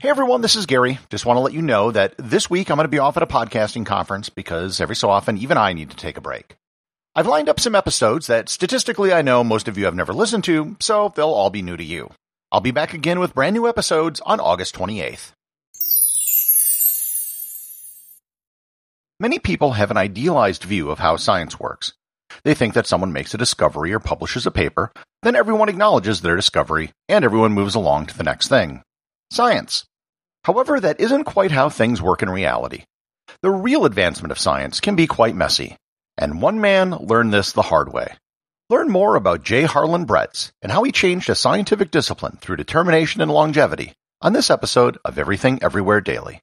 Hey everyone, this is Gary. Just want to let you know that this week I'm going to be off at a podcasting conference because every so often even I need to take a break. I've lined up some episodes that statistically I know most of you have never listened to, so they'll all be new to you. I'll be back again with brand new episodes on August 28th. Many people have an idealized view of how science works. They think that someone makes a discovery or publishes a paper, then everyone acknowledges their discovery, and everyone moves along to the next thing. Science. However, that isn't quite how things work in reality. The real advancement of science can be quite messy, and one man learned this the hard way. Learn more about J. Harlan Bretz and how he changed a scientific discipline through determination and longevity on this episode of Everything Everywhere Daily.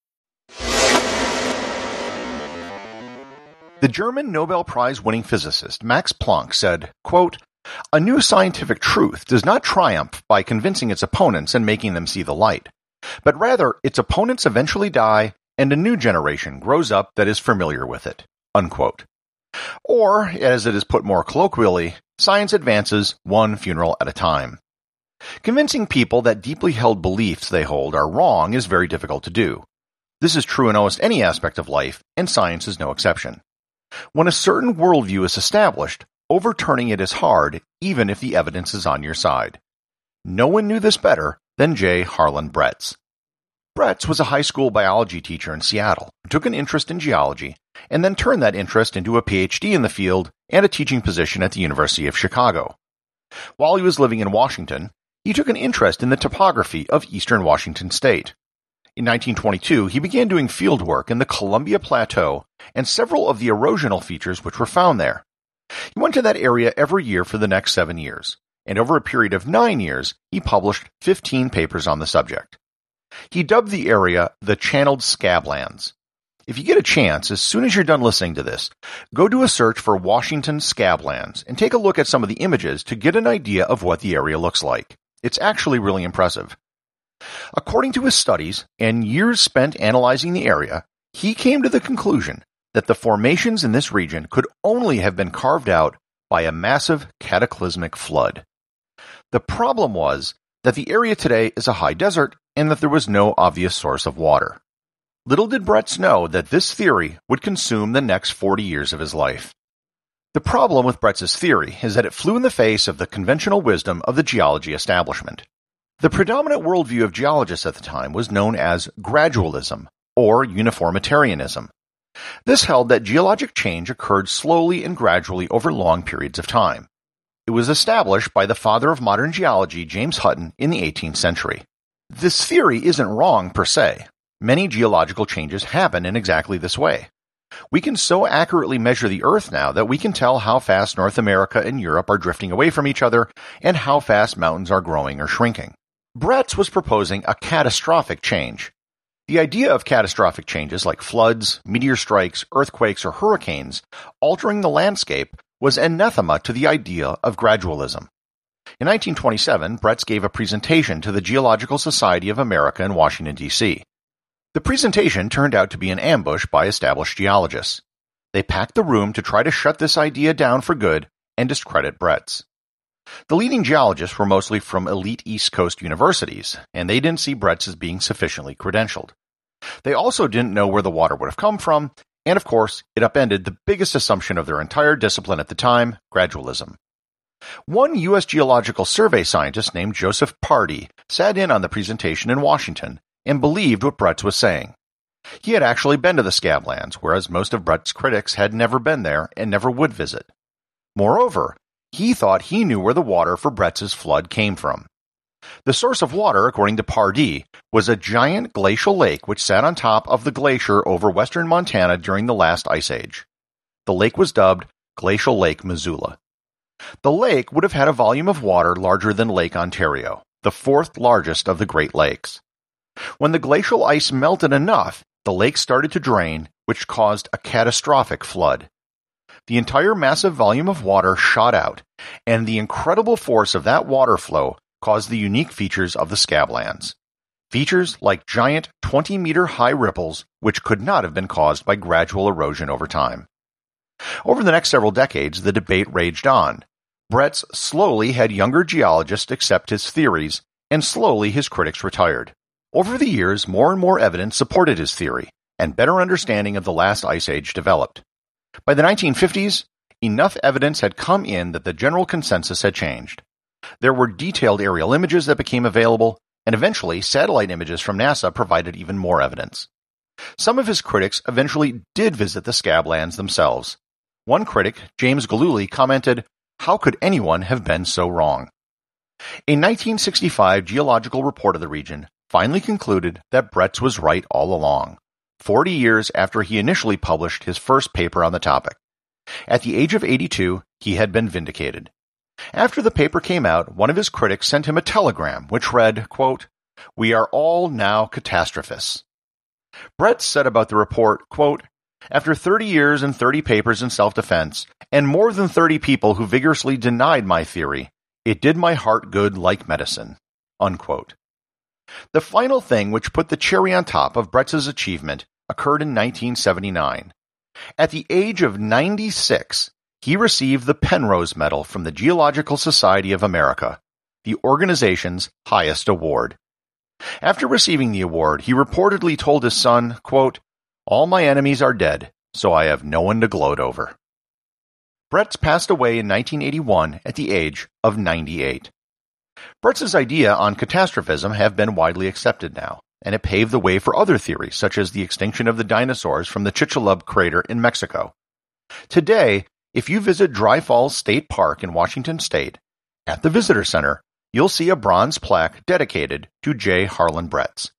The German Nobel Prize winning physicist Max Planck said, quote, A new scientific truth does not triumph by convincing its opponents and making them see the light, but rather its opponents eventually die and a new generation grows up that is familiar with it. Unquote. Or, as it is put more colloquially, science advances one funeral at a time. Convincing people that deeply held beliefs they hold are wrong is very difficult to do. This is true in almost any aspect of life, and science is no exception. When a certain worldview is established, overturning it is hard, even if the evidence is on your side. No one knew this better than J. Harlan Bretz. Bretz was a high school biology teacher in Seattle, took an interest in geology, and then turned that interest into a PhD in the field and a teaching position at the University of Chicago. While he was living in Washington, he took an interest in the topography of eastern Washington state. In 1922, he began doing field work in the Columbia Plateau and several of the erosional features which were found there. He went to that area every year for the next seven years, and over a period of nine years, he published 15 papers on the subject. He dubbed the area the Channeled Scablands. If you get a chance, as soon as you're done listening to this, go do a search for Washington Scablands and take a look at some of the images to get an idea of what the area looks like. It's actually really impressive. According to his studies and years spent analyzing the area, he came to the conclusion that the formations in this region could only have been carved out by a massive cataclysmic flood. The problem was that the area today is a high desert and that there was no obvious source of water. Little did Bretz know that this theory would consume the next 40 years of his life. The problem with Bretz's theory is that it flew in the face of the conventional wisdom of the geology establishment. The predominant worldview of geologists at the time was known as gradualism, or uniformitarianism. This held that geologic change occurred slowly and gradually over long periods of time. It was established by the father of modern geology, James Hutton, in the 18th century. This theory isn't wrong per se. Many geological changes happen in exactly this way. We can so accurately measure the Earth now that we can tell how fast North America and Europe are drifting away from each other and how fast mountains are growing or shrinking. Bretz was proposing a catastrophic change. The idea of catastrophic changes like floods, meteor strikes, earthquakes, or hurricanes altering the landscape was anathema to the idea of gradualism. In 1927, Bretz gave a presentation to the Geological Society of America in Washington, D.C. The presentation turned out to be an ambush by established geologists. They packed the room to try to shut this idea down for good and discredit Bretz. The leading geologists were mostly from elite East Coast universities, and they didn't see Bretz as being sufficiently credentialed. They also didn't know where the water would have come from, and of course, it upended the biggest assumption of their entire discipline at the time, gradualism. One U.S. Geological Survey scientist named Joseph Pardee sat in on the presentation in Washington and believed what Bretz was saying. He had actually been to the Scablands, whereas most of Bretz's critics had never been there and never would visit. Moreover, he thought he knew where the water for Bretz's flood came from. The source of water, according to Pardee, was a giant glacial lake which sat on top of the glacier over western Montana during the last ice age. The lake was dubbed Glacial Lake Missoula. The lake would have had a volume of water larger than Lake Ontario, the fourth largest of the Great Lakes. When the glacial ice melted enough, the lake started to drain, which caused a catastrophic flood. The entire massive volume of water shot out, and the incredible force of that water flow caused the unique features of the Scablands. Features like giant 20 meter high ripples, which could not have been caused by gradual erosion over time. Over the next several decades, the debate raged on. Bretz slowly had younger geologists accept his theories, and slowly his critics retired. Over the years, more and more evidence supported his theory, and better understanding of the last ice age developed. By the 1950s, enough evidence had come in that the general consensus had changed. There were detailed aerial images that became available, and eventually satellite images from NASA provided even more evidence. Some of his critics eventually did visit the Scablands themselves. One critic, James Gilluly, commented, How could anyone have been so wrong? A 1965 geological report of the region finally concluded that Bretz was right all along, 40 years after he initially published his first paper on the topic. At the age of 82, he had been vindicated. After the paper came out, one of his critics sent him a telegram which read, quote, We are all now catastrophists. Bretz said about the report, quote, After 30 years and 30 papers in self-defense, and more than 30 people who vigorously denied my theory, it did my heart good like medicine. Unquote. The final thing which put the cherry on top of Bretz's achievement occurred in 1979. At the age of 96, he received the Penrose Medal from the Geological Society of America, the organization's highest award. After receiving the award, he reportedly told his son, quote, All my enemies are dead, so I have no one to gloat over. Bretz passed away in 1981 at the age of 98. Bretz's idea on catastrophism have been widely accepted now, and it paved the way for other theories, such as the extinction of the dinosaurs from the Chicxulub crater in Mexico. Today, if you visit Dry Falls State Park in Washington State, at the Visitor Center, you'll see a bronze plaque dedicated to J. Harlan Bretz.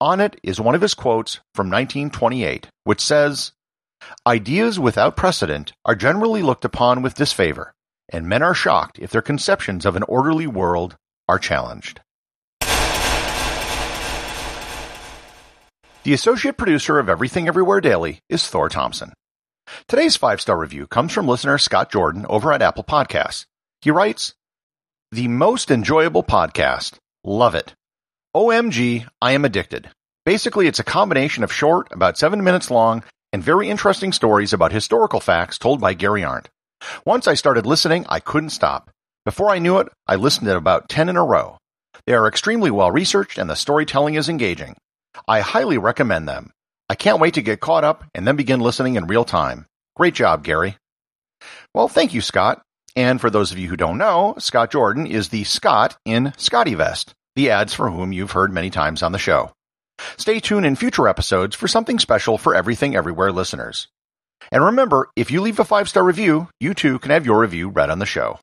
On it is one of his quotes from 1928, which says, Ideas without precedent are generally looked upon with disfavor, and men are shocked if their conceptions of an orderly world are challenged. The associate producer of Everything Everywhere Daily is Thor Thompson. Today's five star review comes from listener Scott Jordan over at Apple Podcasts. He writes, The most enjoyable podcast. Love it. OMG, I am addicted. Basically, it's a combination of short, about seven minutes long, and very interesting stories about historical facts told by Gary Arndt. Once I started listening, I couldn't stop. Before I knew it, I listened to about 10 in a row. They are extremely well researched and the storytelling is engaging. I highly recommend them. I can't wait to get caught up and then begin listening in real time. Great job, Gary. Well, thank you, Scott. And for those of you who don't know, Scott Jordan is the Scott in SCOTTeVEST, the ads for whom you've heard many times on the show. Stay tuned in future episodes for something special for Everything Everywhere listeners. And remember, if you leave a five star review, you too can have your review read on the show.